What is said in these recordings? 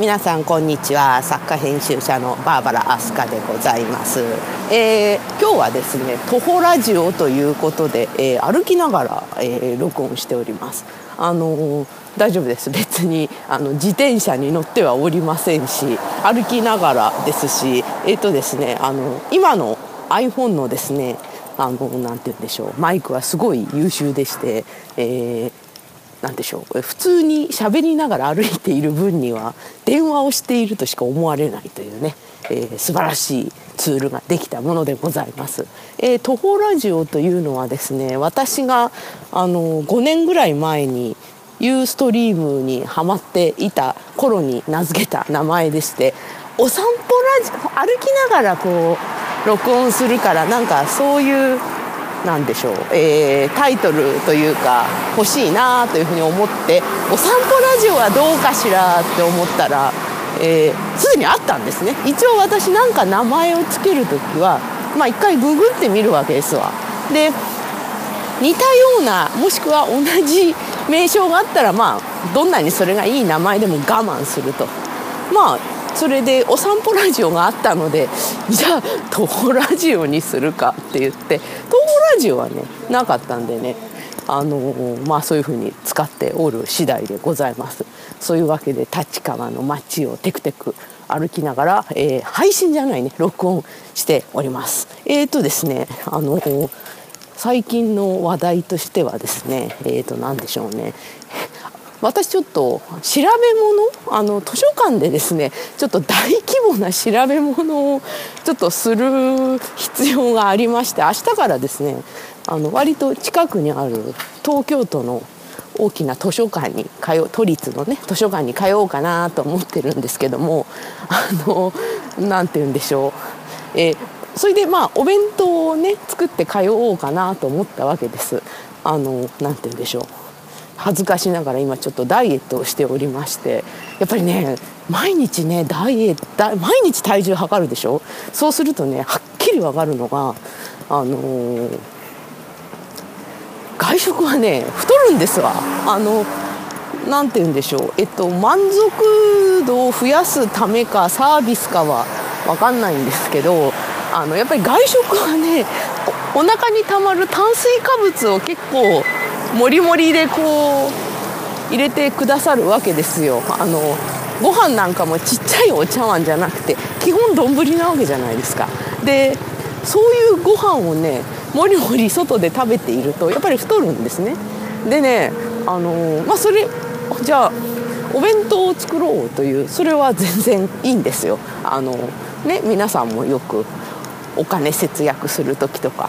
皆さんこんにちは。作家編集者のバーバラ飛鳥でございます、えー、今日はですね徒歩ラジオということで、えー、歩きながら、えー、録音しております。あの大丈夫です。別にあの自転車に乗ってはおりませんし歩きながらですしえっ、とですねあの今の iPhone のですねあのなんて言うんでしょう。マイクはすごい優秀でして、えー、何でしょう普通に喋りながら歩いている分には電話をしているとしか思われないというね、えー、素晴らしいツールができたものでございます。えー、徒歩ラジオというのはですね私があの5年ぐらい前にユーストリームにはまっていた頃に名付けた名前でしてお散歩ラジオ歩きながらこう録音するからなんかそういうなんでしょう、えー、タイトルというか欲しいなというふうに思ってお散歩ラジオはどうかしらって思ったらすで、えー、にあったんですね。一応私なんか名前を付ける時はまあ一回ググってみるわけですわ。で似たようなもしくは同じ名称があったらまあどんなにそれがいい名前でも我慢すると。まあそれでお散歩ラジオがあったので じゃあ徒歩ラジオにするかって言って徒歩ラジオはねなかったんでねあのまあそういうふうに使っておる次第でございます。そういうわけで立川の街をテクテク歩きながら、えー、配信じゃないね録音しております。えっ、ー、とですねあの最近の話題としてはですねえっ、ー、と何でしょうね。私ちょっと調べ物あの図書館でですねちょっと大規模な調べ物をちょっとする必要がありまして明日からですねあの割と近くにある東京都の大きな図書館に通う都立のね図書館に通おうかなと思ってるんですけどもあの何て言うんでしょう、えそれでまあお弁当をね作って通おうかなと思ったわけです。あの何て言うんでしょう恥ずかしながら今ちょっとダイエットをしておりましてやっぱりね毎日ねダイエット毎日体重測るでしょ？そうするとねはっきり分かるのがあのー、外食はね太るんですわ。あのなんて言うんでしょう？えっと満足度を増やすためかサービスかは分かんないんですけどあのやっぱり外食はねおお腹にたまる炭水化物を結構もりもりでこう入れてくださるわけですよ。あのご飯なんかもちっちゃいお茶碗じゃなくて基本丼なわけじゃないですか。でそういうご飯をねもりもり外で食べているとやっぱり太るんですね。でねあのまあそれじゃあお弁当を作ろうというそれは全然いいんですよ。あのね皆さんもよくお金節約する時とか。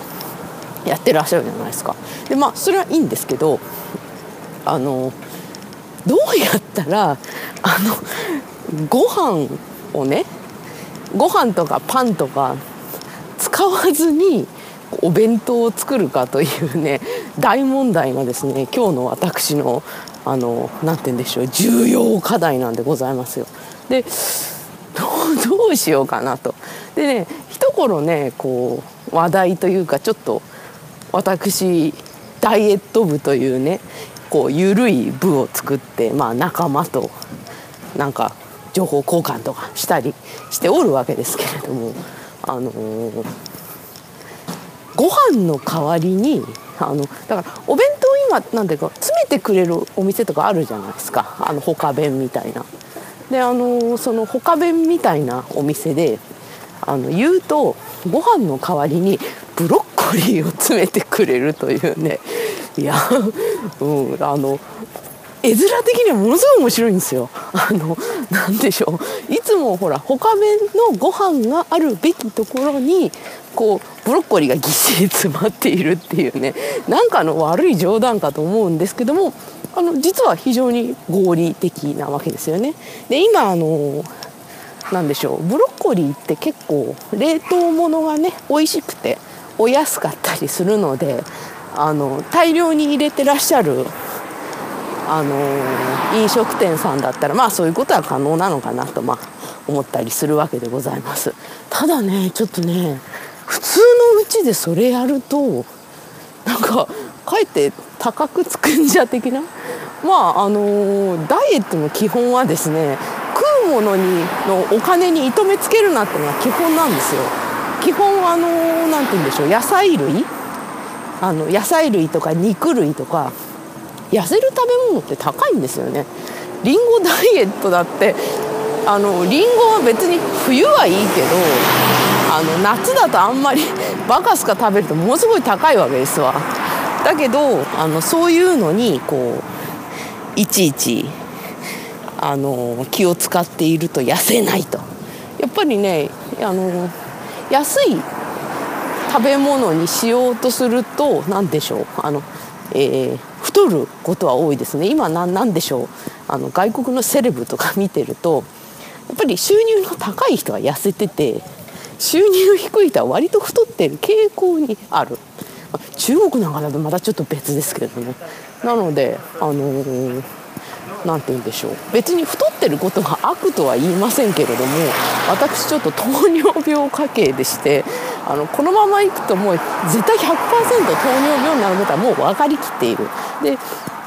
やってらっしゃるじゃないですかでまあそれはいいんですけどあのどうやったらあのご飯をねご飯とかパンとか使わずにお弁当を作るかというね大問題がですね今日の私のあのなて言うんでしょう重要課題なんでございますよ。でどうしようかなと。でね一頃ねこう話題というかちょっと私ダイエット部というねこう緩い部を作って、まあ、仲間となんか情報交換とかしたりしておるわけですけれどもあのー、ご飯の代わりにあのだからお弁当今なんていうか詰めてくれるお店とかあるじゃないですかあの他弁みたいな。であのその他弁みたいなお店であの言うとご飯の代わりにブロックコリーを詰めてくれるというねいや、うん、あの絵面的にはものすごい面白いんですよ。あのなんでしょういつもほら他弁のご飯があるべきところにこうブロッコリーがぎっしり詰まっているっていうねなんかの悪い冗談かと思うんですけどもあの実は非常に合理的なわけですよね。で今あのなんでしょうブロッコリーって結構冷凍物がね美味しくてお安かったりするのであの大量に入れてらっしゃるあの飲食店さんだったらまあそういうことは可能なのかなと、まあ、思ったりするわけでございます。ただねちょっとね普通のうちでそれやるとなんかかえって高くつくんじゃ的な？まああのダイエットの基本はですねるものにのお金に糸目つけるなっていうのが基本なんですよ。基本あの何て言うんでしょう野菜類？あの野菜類とか肉類とか痩せる食べ物って高いんですよね。りんごダイエットだってあのリンゴは別に冬はいいけどあの夏だとあんまり バカスカ食べるとものすごい高いわけですわ。だけどあのそういうのにこういちいちあの気を使っていると痩せないと。やっぱりねあの安い食べ物にしようとすると何でしょう？あの、えー、太ることは多いですね。今何でしょう？あの外国のセレブとか見てるとやっぱり収入の高い人は痩せてて収入の低い人は割と太ってる傾向にある。中国なんかだとまだちょっと別ですけどねなのであのー何て言うんでしょう。別に太ってることが悪とは言いませんけれども私ちょっと糖尿病家系でしてあのこのままいくともう絶対100%糖尿病になることはもう分かりきっている。で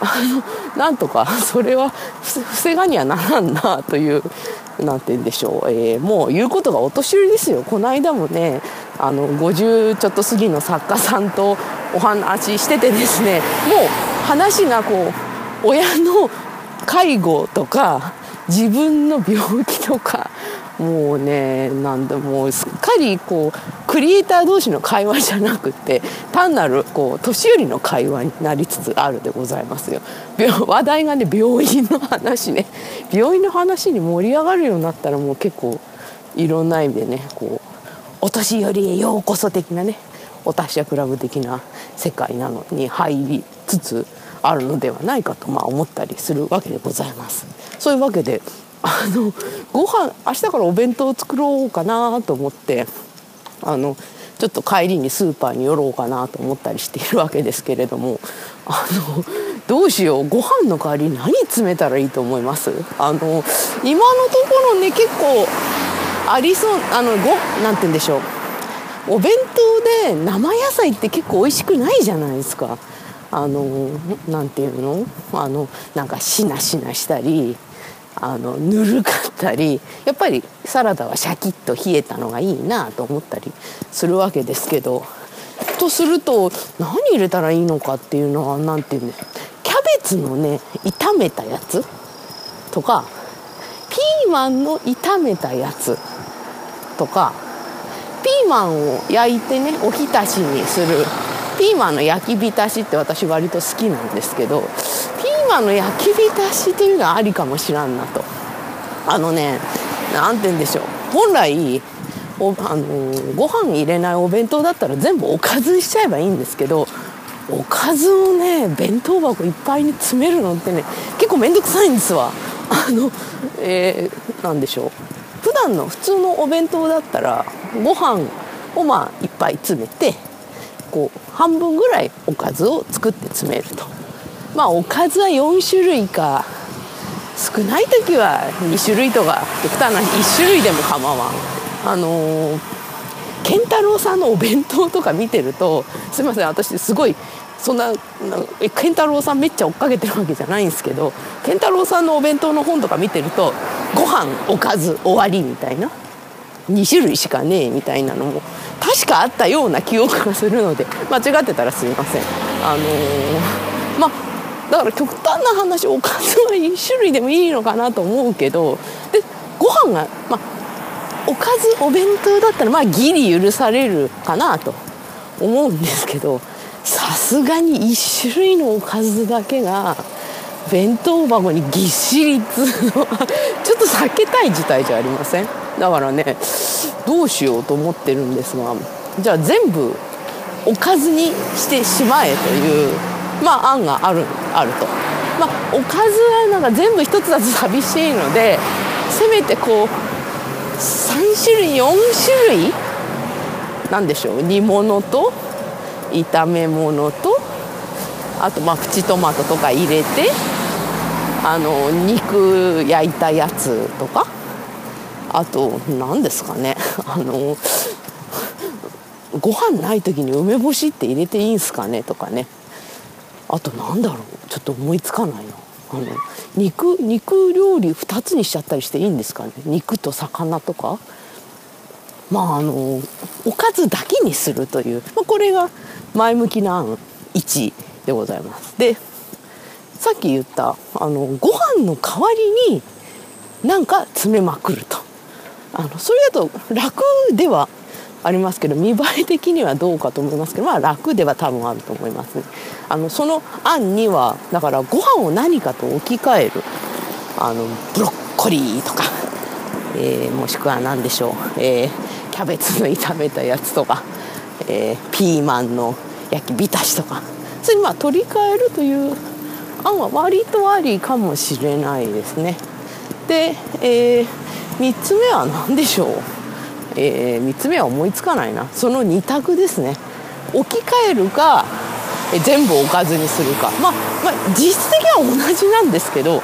あのなんとかそれは防がにはならんなという何て言うんでしょう、えー、もう言うことがお年寄りですよ。この間もねあの50ちょっと過ぎの作家さんとお話ししててですねもう話がこう親の介護とか自分の病気とかもうねなんだもうすっかりこうクリエイター同士の会話じゃなくて単なるこう年寄りの会話になりつつあるでございますよ。話題がね病院の話ね病院の話に盛り上がるようになったらもう結構いろんな意味でねこうお年寄りへようこそ的なねお達者クラブ的な世界なのに入りつつあるのではないかとまあ思ったりするわけでございます。そういうわけであのご飯明日からお弁当を作ろうかなと思ってあのちょっと帰りにスーパーに寄ろうかなと思ったりしているわけですけれどもあのどうしようご飯の代わりに何詰めたらいいと思います？あの今のところね結構ありそうあのごなんて言うんでしょうお弁当で生野菜って結構美味しくないじゃないですか。あのなていうの？あのなんかしなしなしたりあのぬるかったりやっぱりサラダはシャキッと冷えたのがいいなと思ったりするわけですけどとすると何入れたらいいのかっていうのは何ていうの？キャベツのね炒めたやつとかピーマンの炒めたやつとかピーマンを焼いてねおひたしにするピーマンの焼き浸しって私割と好きなんですけどピーマンの焼き浸しっていうのはありかもしらんなと。あのね何て言うんでしょう。本来おあのご飯入れないお弁当だったら全部おかずにしちゃえばいいんですけどおかずをね弁当箱いっぱいに詰めるのってね結構面倒くさいんですわ。あのえー、でしょう。普段の普通のお弁当だったらご飯をまあいっぱい詰めてこう半分ぐらいおかずを作って詰めるとまあおかずは4種類か少ない時は2種類とか極端な1種類でも構わんあのー、健太郎さんのお弁当とか見てるとすいません私すごいそんな健太郎さんめっちゃ追っかけてるわけじゃないんですけど健太郎さんのお弁当の本とか見てるとご飯おかず終わりみたいな。2種類しかねえみたいなのも確かあったような記憶がするので間違ってたらすいません。あのー、まあだから極端な話おかずは1種類でもいいのかなと思うけどでご飯がまあおかずお弁当だったらまあギリ許されるかなと思うんですけどさすがに1種類のおかずだけが弁当箱にぎっしりつうのはちょっと避けたい事態じゃありません？だからねどうしようと思ってるんですがじゃあ全部おかずにしてしまえというまあ案があるあると。まあ、おかずはなんか全部一つだと寂しいのでせめてこう3種類4種類なんでしょう煮物と炒め物とあとまあプチトマトとか入れてあの肉焼いたやつとかあと何ですかね。あのご飯ない時に梅干しって入れていいんすかねとかね。あとなんだろう。ちょっと思いつかないな。あの肉肉料理2つにしちゃったりしていいんですかね。肉と魚とか。まああのおかずだけにするという、まあ、これが前向きな案1でございます。でさっき言ったあのご飯の代わりになんか詰めまくると。あのそれだと楽ではありますけど見栄え的にはどうかと思いますけどまあ楽では多分あると思いますね。あのその案にはだからご飯を何かと置き換えるあのブロッコリーとか、えー、もしくは何でしょう、えー、キャベツの炒めたやつとか、えー、ピーマンの焼き浸しとかそれにまあ取り替えるという案は割とありかもしれないですね。で、えー、3つ目は何でしょう、えー、3つ目は思いつかないな。その2択ですね。置き換えるか全部おかずにするか、まあ、まあ、実質的には同じなんですけど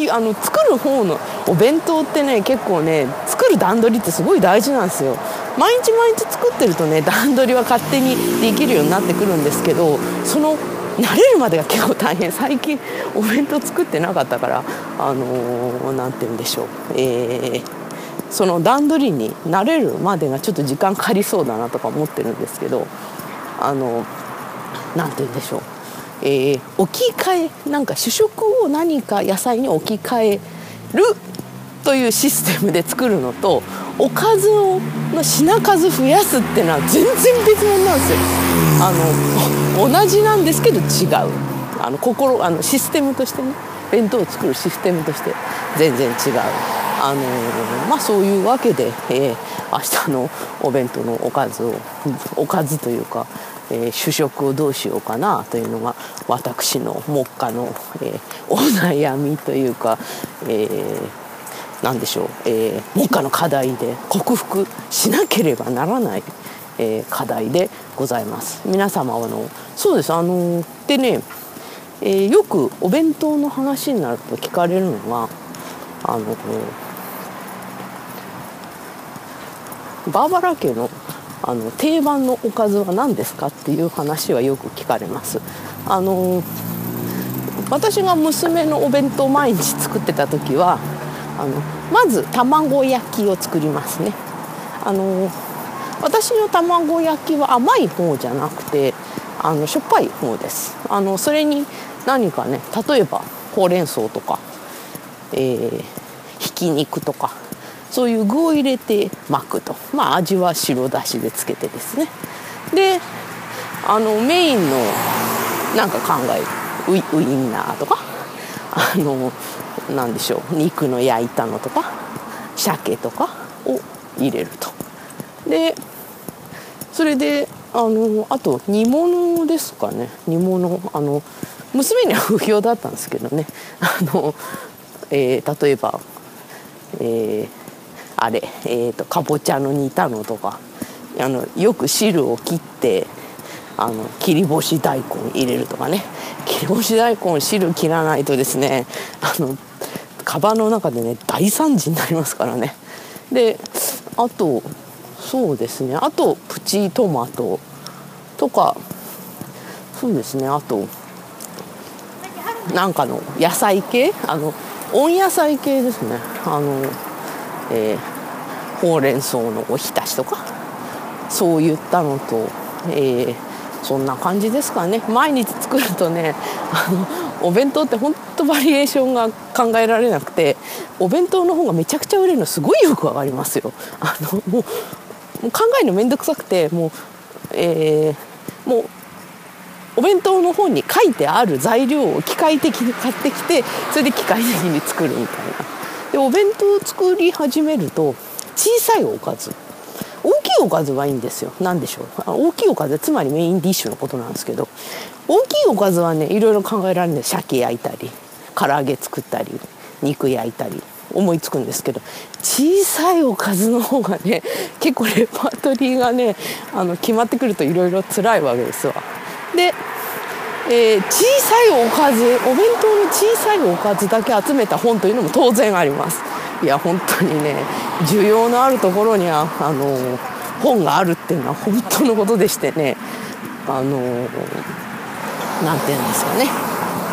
きあの作る方のお弁当ってね結構ね作る段取りってすごい大事なんですよ。毎日毎日作ってるとね段取りは勝手にできるようになってくるんですけどその慣れるまでが結構大変。最近お弁当作ってなかったからあの何、ー、て言うんでしょう、えー、その段取りに慣れるまでがちょっと時間かかりそうだなとか思ってるんですけどあの何て言うんでしょう、えー、置き換えなんか主食を何か野菜に置き換えるというシステムで作るのとおかずをの品数増やすってのは全然別物なんですよ。あの同じなんですけど違う。あの心あのシステムとしてね弁当を作るシステムとして全然違う。あのまあそういうわけで、えー、明日のお弁当のおかずをおかずというか、えー、主食をどうしようかなというのが私の目下の、えー、お悩みというか、えー、何でしょう、えー、目下の課題で克服しなければならない、えー、課題でございます。皆様あのそうです。あのでね、えー、よくお弁当の話になると聞かれるのがあのバーバラ家のあの定番のおかずは何ですかっていう話はよく聞かれます。あの私が娘のお弁当毎日作ってた時はあのまず卵焼きを作りますね。あの私の卵焼きは甘い方じゃなくてあのしょっぱい方です。あのそれに何かね例えばほうれん草とか、えー、ひき肉とかそういう具を入れて巻くと。まあ味は白だしでつけてですね。であのメインのなんか考えるウインナーとかあの何でしょう。肉の焼いたのとか鮭とかを入れると。でそれであのあと煮物ですかね。煮物あの娘には不評だったんですけどね。あの、えー、例えば、えー、あれ、えーと、かぼちゃの煮たのとかあのよく汁を切ってあの切り干し大根入れるとかね。切り干し大根汁切らないとですねあのカバンの中でね大惨事になりますからね。であとそうですね。あとプチトマトとかそうですね。あとなんかの野菜系？あの温野菜系ですね。あの、えー、ほうれん草のおひたしとか？そういったのと、えー、そんな感じですかね毎日作るとねあのお弁当って本当バリエーションが考えられなくてお弁当の方がめちゃくちゃ売れるのすごいよくわかりますよ。あのもうもう考えるの面倒くさくてもう,、えー、もうお弁当の本に書いてある材料を機械的に買ってきてそれで機械的に作るみたいな。でお弁当を作り始めると小さいおかずおかずはいいんですよ。何でしょう。大きいおかずつまりメインディッシュのことなんですけど。大きいおかずはねいろいろ考えられるんで鮭焼いたり唐揚げ作ったり肉焼いたり思いつくんですけど。小さいおかずの方がね結構レパートリーがねあの決まってくるといろいろ辛いわけですわ。で、えー、小さいおかずお弁当の小さいおかずだけ集めた本というのも当然あります。いや本当にね需要のあるところにはあの本があるっていうのは本当のことでしてね。あの何て言うんですかね。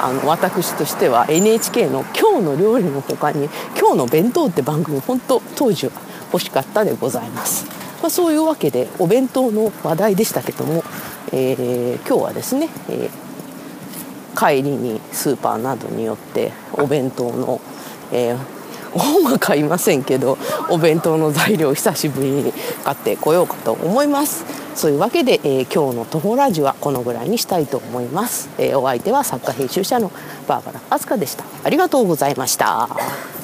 あの私としては NHK の「今日の料理」の他に「今日の弁当」って番組本当当時は欲しかったでございます、まあ、そういうわけでお弁当の話題でしたけども、えー、今日はですね、えー、帰りにスーパーなどによってお弁当の、えー、本は買いませんけどお弁当の材料久しぶりに買ってこようかと思います。そういうわけで、えー、今日の「徒歩ラジオ」はこのぐらいにしたいと思います、えー、お相手は作家編集者のバーバラ・飛鳥でした。ありがとうございました。